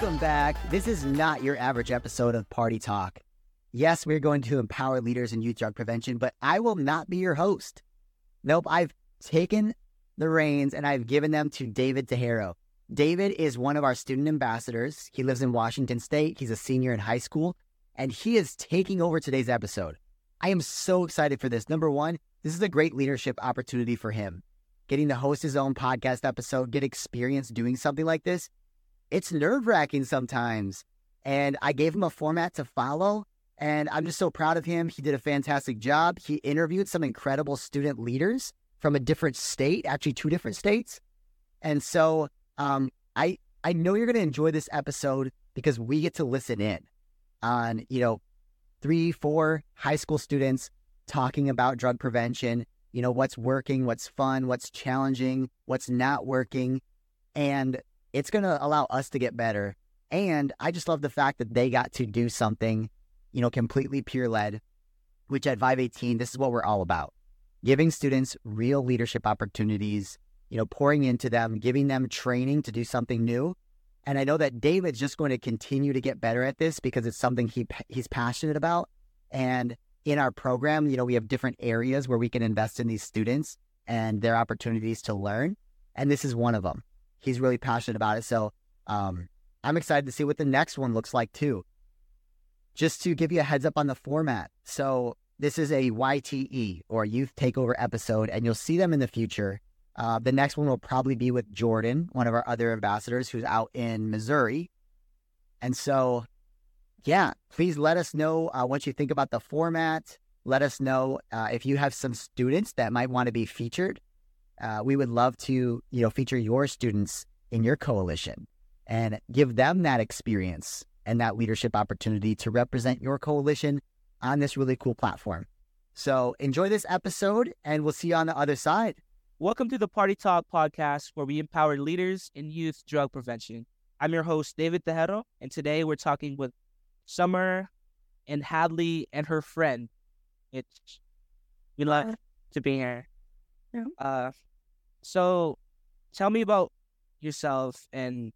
Welcome back. This is not your average episode of Party Talk. Yes, we're going to empower leaders in youth drug prevention, but I will not be your host. Nope, I've taken the reins and I've given them to David Tejero. David is one of our student ambassadors. He lives in Washington State. He's a senior in high school, and he is taking over today's episode. I am so excited for this. Number one, this is a great leadership opportunity for him. Getting to host his own podcast episode, get experience doing something like this, it's nerve wracking sometimes. And I gave him a format to follow. And I'm just so proud of him. He did a fantastic job. He interviewed some incredible student leaders from a different state, actually, two different states. And so um, I, I know you're going to enjoy this episode because we get to listen in on, you know, three, four high school students talking about drug prevention, you know, what's working, what's fun, what's challenging, what's not working. And it's going to allow us to get better. And I just love the fact that they got to do something, you know, completely peer led, which at Vive 18, this is what we're all about giving students real leadership opportunities, you know, pouring into them, giving them training to do something new. And I know that David's just going to continue to get better at this because it's something he he's passionate about. And in our program, you know, we have different areas where we can invest in these students and their opportunities to learn. And this is one of them he's really passionate about it. So um, I'm excited to see what the next one looks like too. Just to give you a heads up on the format. So this is a YTE or Youth Takeover episode, and you'll see them in the future. Uh, the next one will probably be with Jordan, one of our other ambassadors who's out in Missouri. And so, yeah, please let us know uh, what you think about the format. Let us know uh, if you have some students that might want to be featured uh, we would love to, you know, feature your students in your coalition and give them that experience and that leadership opportunity to represent your coalition on this really cool platform. So enjoy this episode and we'll see you on the other side. Welcome to the Party Talk podcast, where we empower leaders in youth drug prevention. I'm your host, David Tejero, and today we're talking with Summer and Hadley and her friend. It's we love to be here. Yeah. Uh, so, tell me about yourself and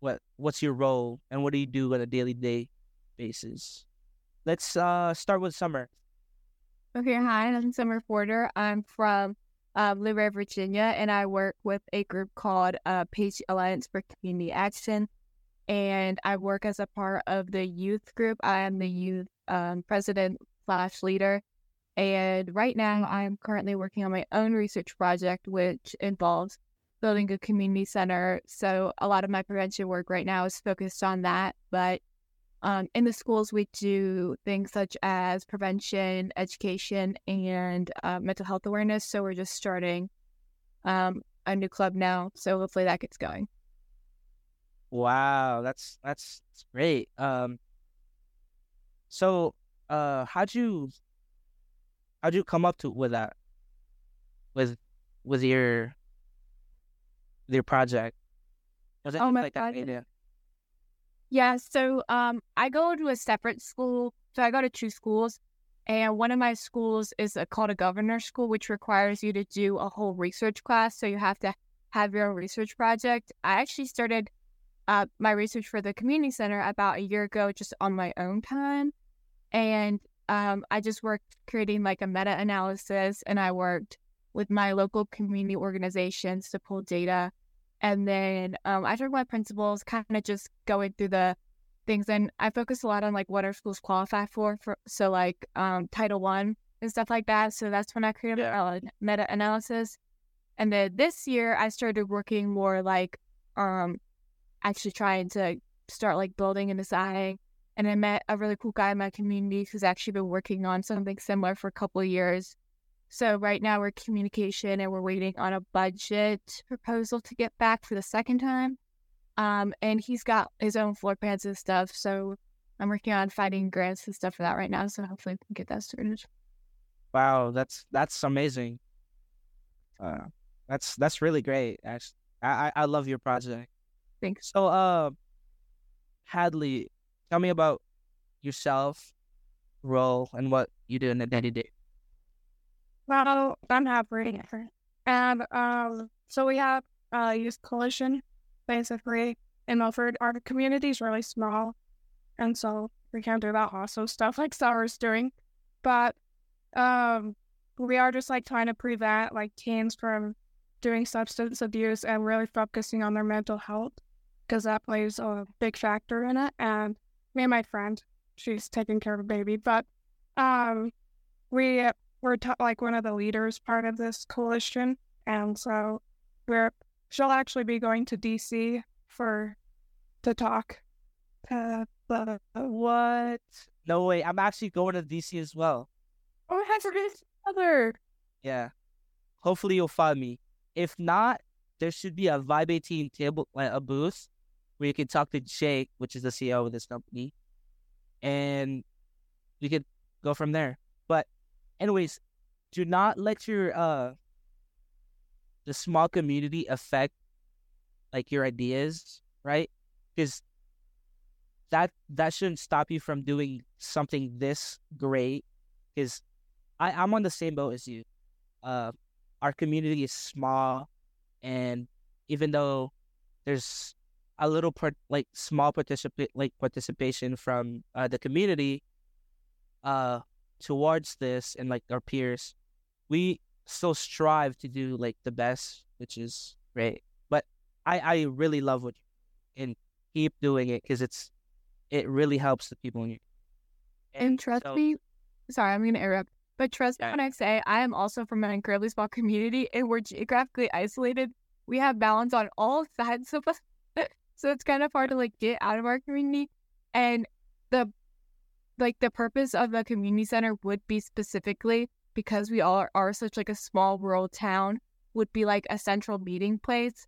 what what's your role and what do you do on a daily day basis. Let's uh start with Summer. Okay, hi, I'm Summer Porter. I'm from um, Liberia, Virginia, and I work with a group called uh, Page Alliance for Community Action. And I work as a part of the youth group. I am the youth um, president slash leader and right now, I'm currently working on my own research project, which involves building a community center. So, a lot of my prevention work right now is focused on that. But um, in the schools, we do things such as prevention, education, and uh, mental health awareness. So, we're just starting um, a new club now. So, hopefully, that gets going. Wow, that's that's, that's great. Um, so, uh, how'd you how'd you come up to with that? With with your your project? Was it oh my like God. idea? Yeah, so um I go to a separate school. So I go to two schools. And one of my schools is a, called a governor school, which requires you to do a whole research class. So you have to have your own research project. I actually started uh, my research for the community center about a year ago, just on my own time. And um, I just worked creating like a meta analysis and I worked with my local community organizations to pull data. And then um, I took my principals, kind of just going through the things. And I focus a lot on like what our schools qualify for. for so, like um, Title One and stuff like that. So that's when I created yeah. a meta analysis. And then this year, I started working more like um, actually trying to start like building and designing and I met a really cool guy in my community who's actually been working on something similar for a couple of years. So right now we're communication and we're waiting on a budget proposal to get back for the second time. Um, and he's got his own floor plans and stuff. So I'm working on finding grants and stuff for that right now. So hopefully we can get that started. Wow, that's that's amazing. Uh, that's that's really great. Actually, I I love your project. Thanks. So, uh, Hadley, Tell me about yourself, role, and what you do in the day to day. Well, I'm happy. And um, so we have uh, Youth Coalition, basically. in Milford, our community is really small, and so we can't do that awesome stuff like Summer's doing. But um, we are just like trying to prevent like teens from doing substance abuse and really focusing on their mental health because that plays a big factor in it. And me and my friend, she's taking care of a baby, but um, we were t- like one of the leaders part of this coalition, and so we're she'll actually be going to DC for to talk to the What? No way. I'm actually going to DC as well. oh I forget other Yeah. Hopefully you'll find me. If not, there should be a Vive 18 table, like a booth where you can talk to Jake, which is the CEO of this company, and you could go from there. But, anyways, do not let your uh the small community affect like your ideas, right? Because that that shouldn't stop you from doing something this great. Because I I'm on the same boat as you. Uh, our community is small, and even though there's a little part like small participate like participation from uh, the community uh towards this and like our peers we still strive to do like the best which is great but i i really love what you and keep doing it because it's it really helps the people in you And trust so- me, sorry, I'm going to interrupt, but trust me when I say I am also from an incredibly small community and we're geographically isolated. We have balance on all sides of us. So it's kind of hard to like get out of our community. And the like the purpose of the community center would be specifically because we all are, are such like a small rural town would be like a central meeting place.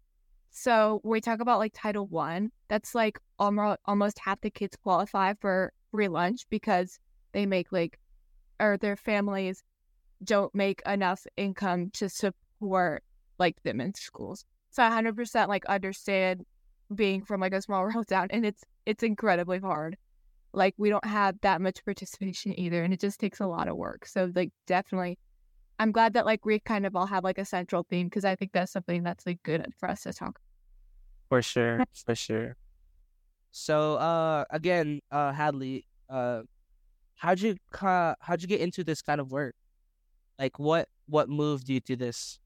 So we talk about like Title One, that's like almost almost half the kids qualify for free lunch because they make like or their families don't make enough income to support like them in schools. So I 100% like understand being from like a small rural town and it's it's incredibly hard. Like we don't have that much participation either and it just takes a lot of work. So like definitely I'm glad that like we kind of all have like a central theme because I think that's something that's like good for us to talk. For sure, for sure. So, uh, again, uh, Hadley, uh, how'd you ca- how'd you get into this kind of work? Like, what what moved you to this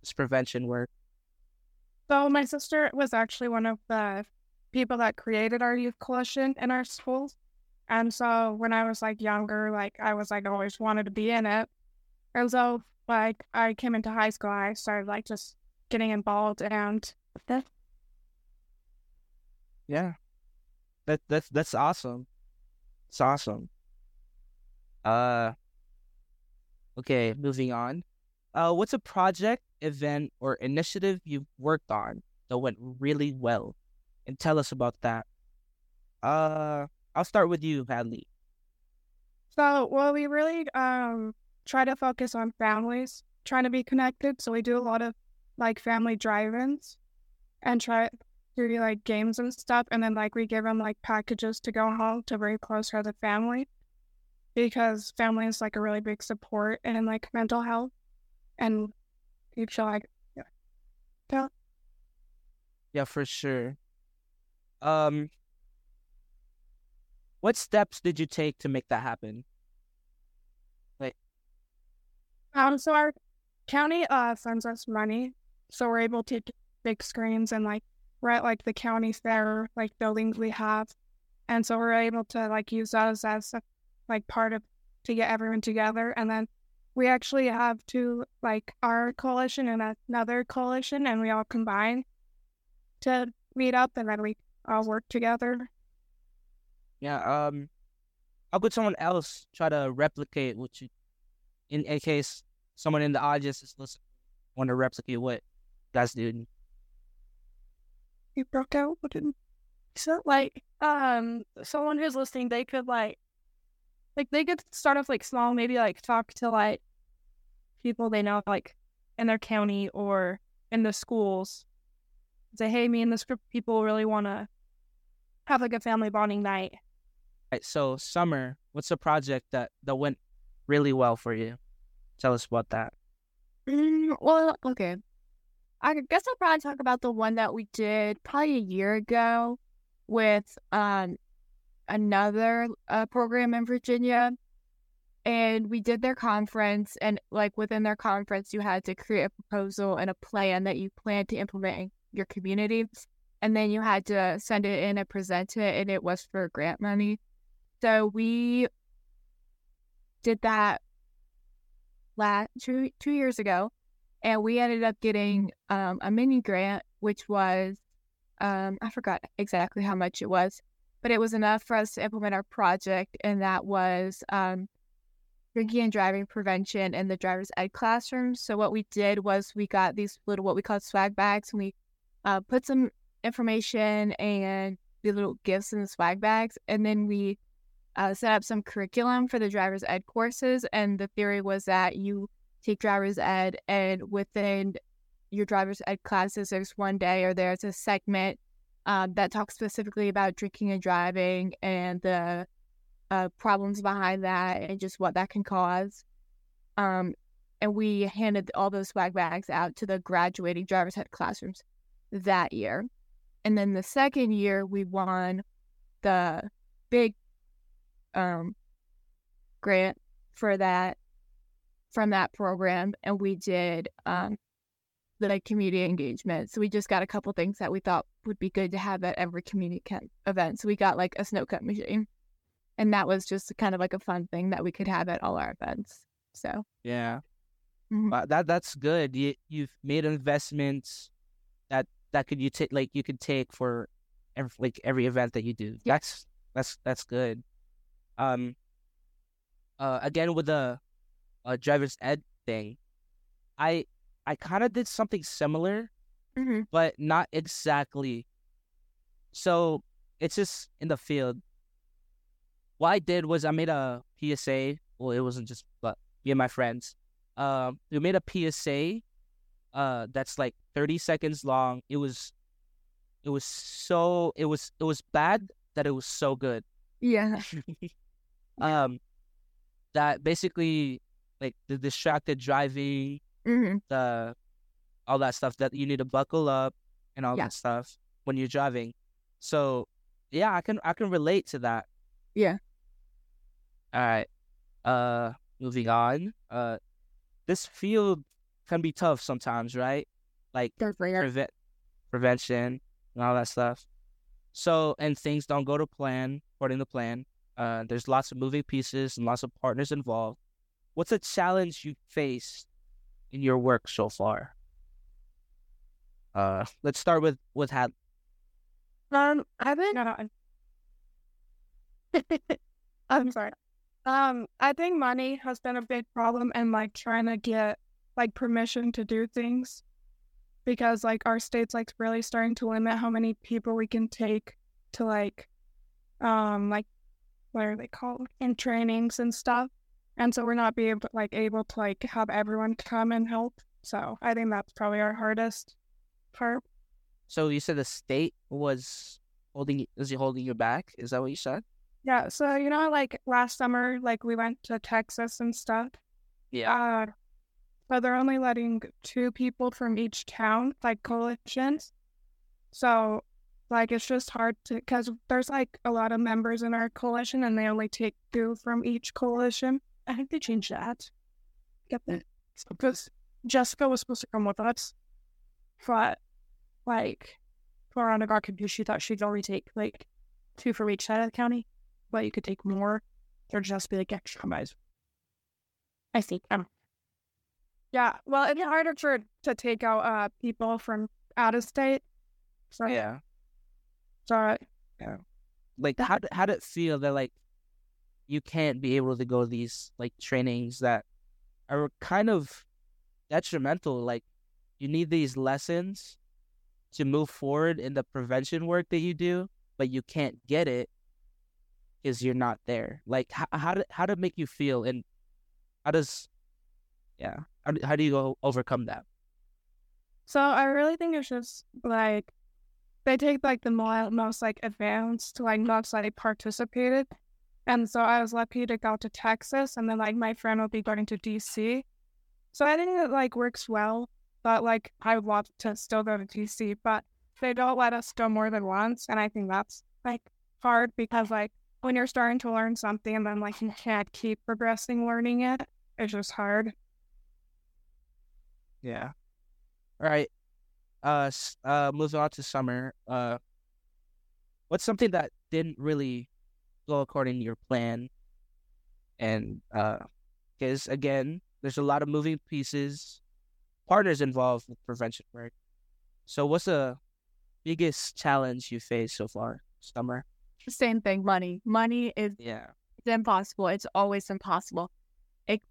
this prevention work? So my sister was actually one of the people that created our youth coalition in our schools. And so when I was like younger, like I was like always wanted to be in it. And so like I came into high school, I started like just getting involved and Yeah, that that's that's awesome. It's awesome. Uh, okay, moving on. Uh, what's a project, event, or initiative you've worked on that went really well, and tell us about that. Uh, I'll start with you, Hadley. So, well, we really um try to focus on families, trying to be connected. So we do a lot of like family drive-ins and try to do like games and stuff. And then like we give them like packages to go home to bring closer to the family because family is like a really big support in like mental health. And you feel like, yeah. Yeah, for sure. Um, what steps did you take to make that happen? Um, so our county uh sends us money, so we're able to get big screens and like we're at like the county fair like buildings we have, and so we're able to like use those as like part of to get everyone together, and then we actually have two like our coalition and another coalition, and we all combine to meet up, and then we all work together. Yeah. Um, how could someone else try to replicate what you, in, in case someone in the audience is listening, want to replicate what you guys did? You broke out. What didn't? So like um someone who's listening, they could like like they could start off like small, maybe like talk to like people they know like in their county or in the schools. Say, hey, me and this group of people really wanna have like a family bonding night. Right. So, Summer, what's a project that that went really well for you? Tell us about that. Mm, well, okay. I guess I'll probably talk about the one that we did probably a year ago with um another uh, program in Virginia. And we did their conference, and like within their conference, you had to create a proposal and a plan that you plan to implement in your community. And then you had to send it in and present it, and it was for grant money. So we did that last two two years ago, and we ended up getting um, a mini grant, which was um, I forgot exactly how much it was, but it was enough for us to implement our project, and that was um, drinking and driving prevention in the driver's ed classroom. So what we did was we got these little what we call swag bags, and we uh, put some information and the little gifts in the swag bags, and then we uh, set up some curriculum for the driver's ed courses. And the theory was that you take driver's ed, and within your driver's ed classes, there's one day or there's a segment um, that talks specifically about drinking and driving and the uh, problems behind that and just what that can cause. Um, and we handed all those swag bags out to the graduating driver's head classrooms that year. And then the second year, we won the big um, grant for that from that program, and we did um, the like, community engagement. So we just got a couple things that we thought would be good to have at every community event. So we got like a snow cut machine, and that was just kind of like a fun thing that we could have at all our events. So yeah, Mhm. Wow, that that's good. You you've made investments that that could you take like you could take for every, like every event that you do. Yeah. That's that's that's good. Um. Uh, again with the uh, driver's ed thing, I I kind of did something similar, hmm but not exactly. So it's just in the field. What I did was I made a PSA. Well, it wasn't just but me and my friends. Um, we made a PSA. Uh, that's like thirty seconds long. It was, it was so it was it was bad that it was so good. yeah, um, that basically like the distracted driving, hmm the all that stuff that you need to buckle up and all Yeah. that stuff when you're driving. So yeah, I can I can relate to that. Yeah. All right. Uh moving on. Uh this field can be tough sometimes, right? Like definitely. prevent prevention and all that stuff. So and things don't go to plan according to plan. Uh there's lots of moving pieces and lots of partners involved. What's a challenge you faced in your work so far? Uh let's start with with Had Um, I've been. No, no, I'm sorry. Um, I think money has been a big problem and like trying to get like permission to do things because like our state's like really starting to limit how many people we can take to like um like what are they called in trainings and stuff. And so we're not be able like able to like have everyone come and help. So I think that's probably our hardest part. So you said the state was holding is he holding you back? Is that what you said? Yeah, so you know, like last summer, like we went to Texas and stuff. Uh, but they're only letting two people from each town, like coalitions. So, like, it's just hard to, because there's like a lot of members in our coalition and they only take two from each coalition. I think they changed that. Get that. Because Jessica was supposed to come with us. But, like, Veronica got confused. She thought she'd only take, like, two from each side of the county, but you could take more. There'd just be, like, extra guys. I see. Um, yeah, well, it's harder for to take out uh people from out of state. So Yeah. so Like how how did it feel that like you can't be able to go to these like trainings that are kind of detrimental? Like you need these lessons to move forward in the prevention work that you do, but you can't get it because you're not there. Like how how did how it make you feel and how does yeah how do, how do you go overcome that? so I really think it's just like they take like the most like advanced like most like participated, and so I was lucky to go to Texas, and then like my friend will be going to DC. So I think it like works well. but like I would love to still go to DC, but they don't let us go more than once, and I think that's like hard because like when you're starting to learn something and then like you can't keep progressing learning it, it's just hard. Yeah. All right. Uh, uh, moving on to summer. Uh, what's something that didn't really go according to your plan? And uh, because again, there's a lot of moving pieces, partners involved with prevention work. So, what's the biggest challenge you faced so far, summer? Same thing. Money. Money is yeah. It's impossible. It's always impossible. It,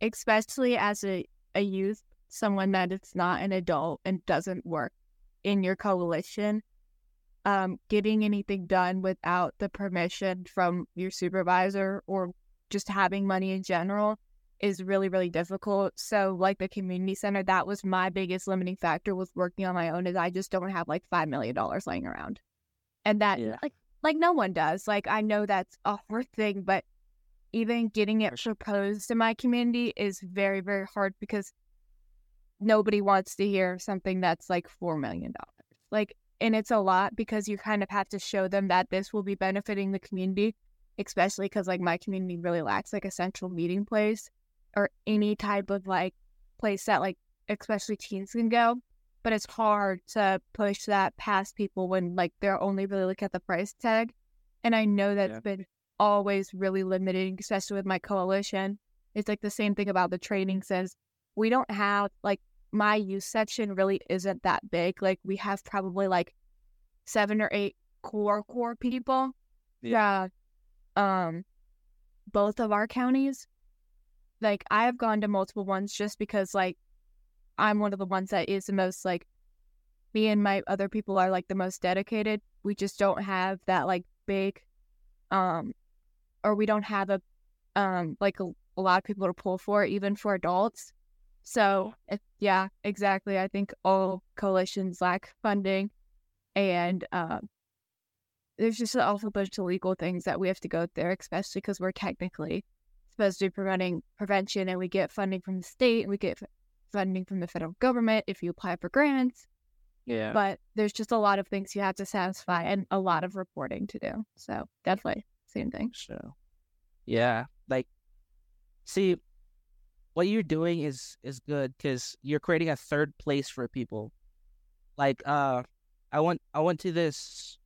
especially as a, a youth someone that is not an adult and doesn't work in your coalition, um, getting anything done without the permission from your supervisor or just having money in general is really really difficult so like the community center that was my biggest limiting factor with working on my own is i just don't have like five million dollars laying around and that yeah. like like no one does like i know that's a hard thing but even getting it proposed in my community is very very hard because nobody wants to hear something that's like $4 million. Like, and it's a lot because you kind of have to show them that this will be benefiting the community, especially because like my community really lacks like a central meeting place or any type of like place that like especially teens can go. But it's hard to push that past people when like they're only really looking at the price tag. And I know that's yeah. been always really limiting, especially with my coalition. It's like the same thing about the training says we don't have like my youth section really isn't that big. Like we have probably like seven or eight core core people. Yeah. Um both of our counties. Like I have gone to multiple ones just because like I'm one of the ones that is the most like me and my other people are like the most dedicated. We just don't have that like big um or we don't have a um like a, a lot of people to pull for even for adults. So, yeah, exactly. I think all coalitions lack funding, and uh, there's just also a bunch of legal things that we have to go through, especially because we're technically supposed to be preventing prevention, and we get funding from the state, and we get funding from the federal government if you apply for grants. Yeah. But there's just a lot of things you have to satisfy, and a lot of reporting to do. So definitely same thing. So, yeah, like, see, what you're doing is is good because you're creating a third place for people. Like uh, I went I went to this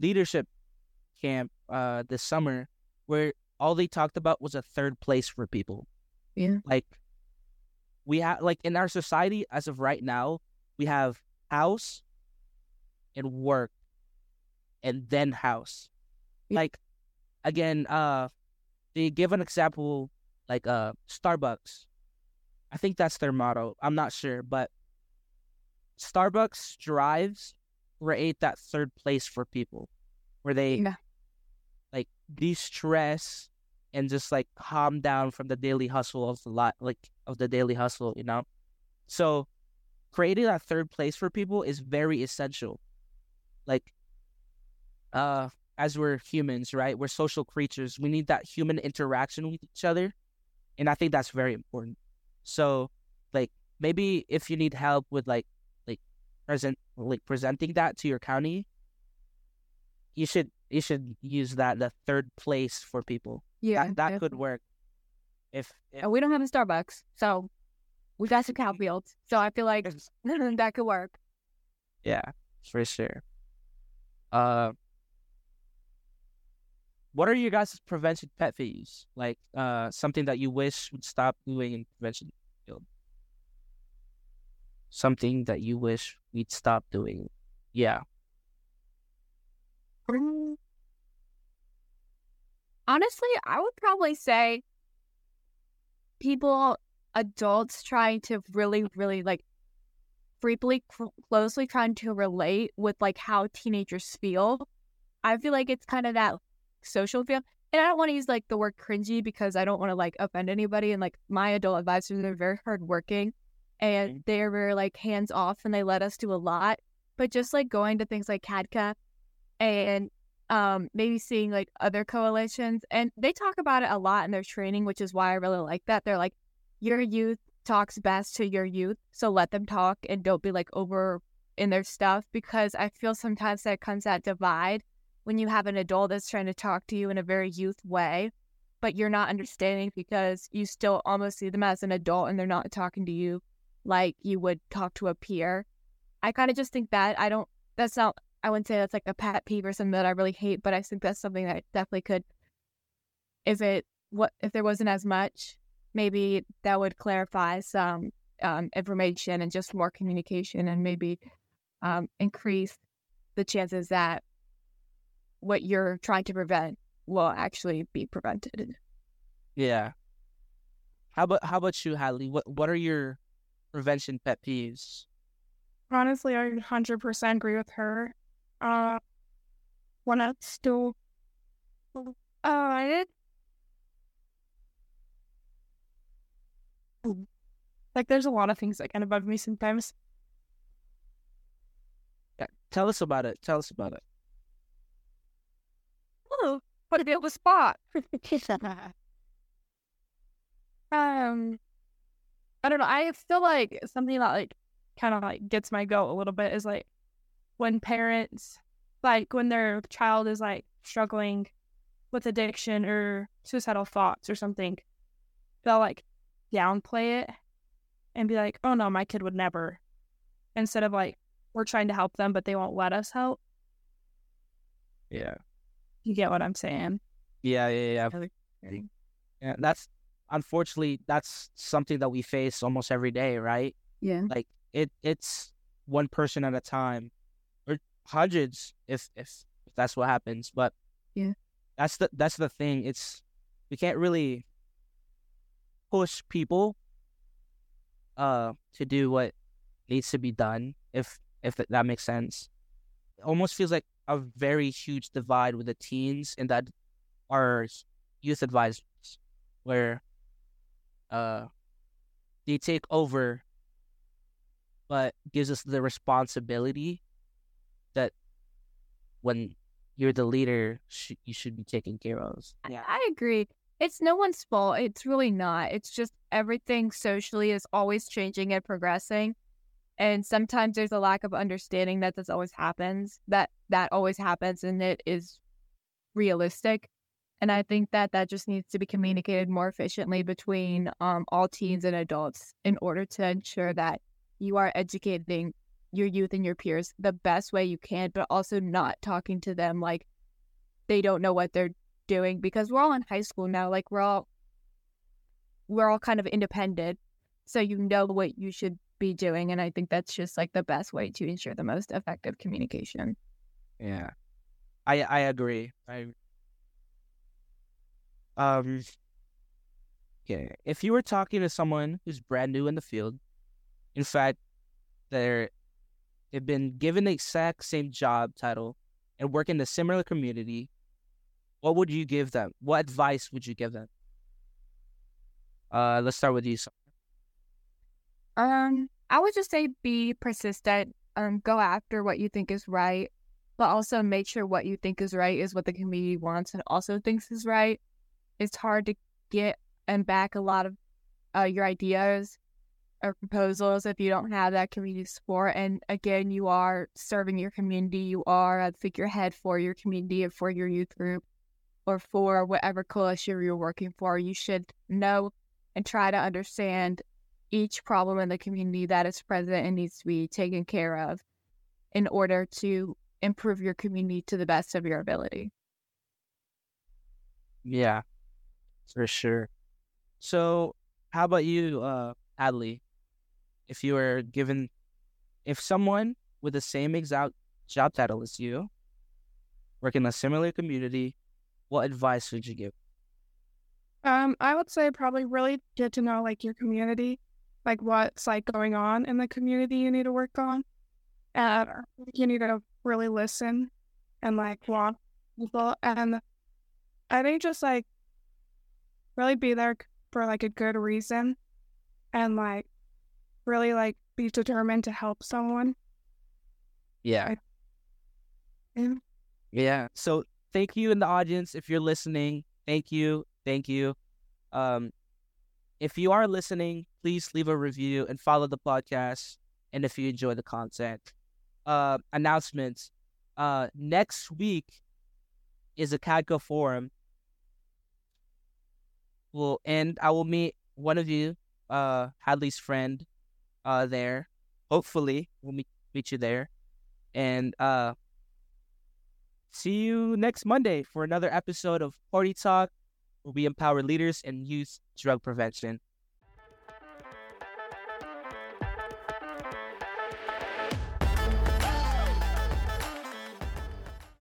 leadership camp uh this summer where all they talked about was a third place for people. Yeah. Like we have like in our society as of right now, we have house and work and then house. Like again, uh they give an example like uh Starbucks. I think that's their motto. I'm not sure, but Starbucks strives create that third place for people where they yeah. like de-stress and just like calm down from the daily hustle of the lot like of the daily hustle, you know? So creating that third place for people is very essential. Like uh as we're humans, right? We're social creatures. We need that human interaction with each other. And I think that's very important. So, like, maybe if you need help with like, like, present, like presenting that to your county, you should you should use that the third place for people. Yeah, that, that could work. If, if... we don't have a Starbucks, so we got some cow fields, so I feel like that could work. Yeah, for sure. Uh, what are your guys' prevention pet peeves? Like uh, something that you wish would stop doing in prevention field. Something that you wish we'd stop doing. Yeah. Honestly, I would probably say people, adults trying to really, really like briefly, closely trying to relate with like how teenagers feel. I feel like it's kind of that social feel. And I don't want to use like the word cringy because I don't want to like offend anybody. And like my adult advisors are very hardworking and mm-hmm. they're very like hands off and they let us do a lot. But just like going to things like CADCA and um, maybe seeing like other coalitions and they talk about it a lot in their training, which is why I really like that. They're like, your youth talks best to your youth. So let them talk and don't be like over in their stuff because I feel sometimes that comes that divide when you have an adult that's trying to talk to you in a very youth way, but you're not understanding because you still almost see them as an adult and they're not talking to you like you would talk to a peer. I kind of just think that I don't, that's not, I wouldn't say that's like a pet peeve or something that I really hate, but I think that's something that definitely could, if it, what, if there wasn't as much, maybe that would clarify some um, information and just more communication and maybe um, increase the chances that what you're trying to prevent will actually be prevented. Yeah. How about how about you, Hadley? What what are your prevention pet peeves? Honestly, I 100% agree with her. Uh, when I still, uh, I like there's a lot of things that kind of bug me sometimes. Yeah. Tell us about it. Tell us about it. Oh, put it on the spot. um, I don't know. I feel like something that like kind of like gets my goat a little bit is like when parents like when their child is like struggling with addiction or suicidal thoughts or something, they'll like downplay it and be like, "Oh no, my kid would never," instead of like we're trying to help them, but they won't let us help. Yeah. You get what I'm saying? Yeah, yeah, yeah. Yeah, that's unfortunately that's something that we face almost every day, right? Yeah. Like it it's one person at a time. Hundreds if if, that's what happens. But Yeah. That's the that's the thing. It's we can't really push people uh to do what needs to be done if if that makes sense. It almost feels like a very huge divide with the teens and that are youth advisors where uh they take over but gives us the responsibility when you're the leader sh- you should be taking care of. Yeah. I agree. It's no one's fault. It's really not. It's just everything socially is always changing and progressing. And sometimes there's a lack of understanding that this always happens that that always happens and it is realistic. And i think that that just needs to be communicated more efficiently between um, all teens and adults in order to ensure that you are educating your youth and your peers the best way you can but also not talking to them like they don't know what they're doing because we're all in high school now like we're all we're all kind of independent so you know what you should be doing and i think that's just like the best way to ensure the most effective communication. Yeah. I i agree. I um okay if you were talking to someone who's brand new in the field in fact they're they've been given the exact same job title and work in a similar community what would you give them what advice would you give them uh let's start with you um, I would just say be persistent. Um, go after what you think is right, but also make sure what you think is right is what the community wants and also thinks is right. It's hard to get and back a lot of uh, your ideas or proposals if you don't have that community support. And again, you are serving your community. You are a figurehead for your community or for your youth group or for whatever coalition you're working for. You should know and try to understand each problem in the community that is present and needs to be taken care of in order to improve your community to the best of your ability. Yeah, for sure. So, how about you, uh, Hadley? If you were given, if someone with the same exact job title as you, work in a similar community, what advice would you give? Um, I would say probably really get to know like your community like what's like going on in the community you need to work on. And you need to really listen and like want people. And I think just like really be there for like a good reason and like really like be determined to help someone. Yeah. Yeah. Yeah. So thank you in the audience if you're listening. Thank you. Thank you. Um if you are listening, please leave a review and follow the podcast. And if you enjoy the content, uh, announcements. Uh, next week is a CADCA forum. Well, and I will meet one of you, uh, Hadley's friend, uh, there. Hopefully, we'll meet meet you there, and uh, see you next Monday for another episode of Party Talk, where we empower leaders in youth drug prevention.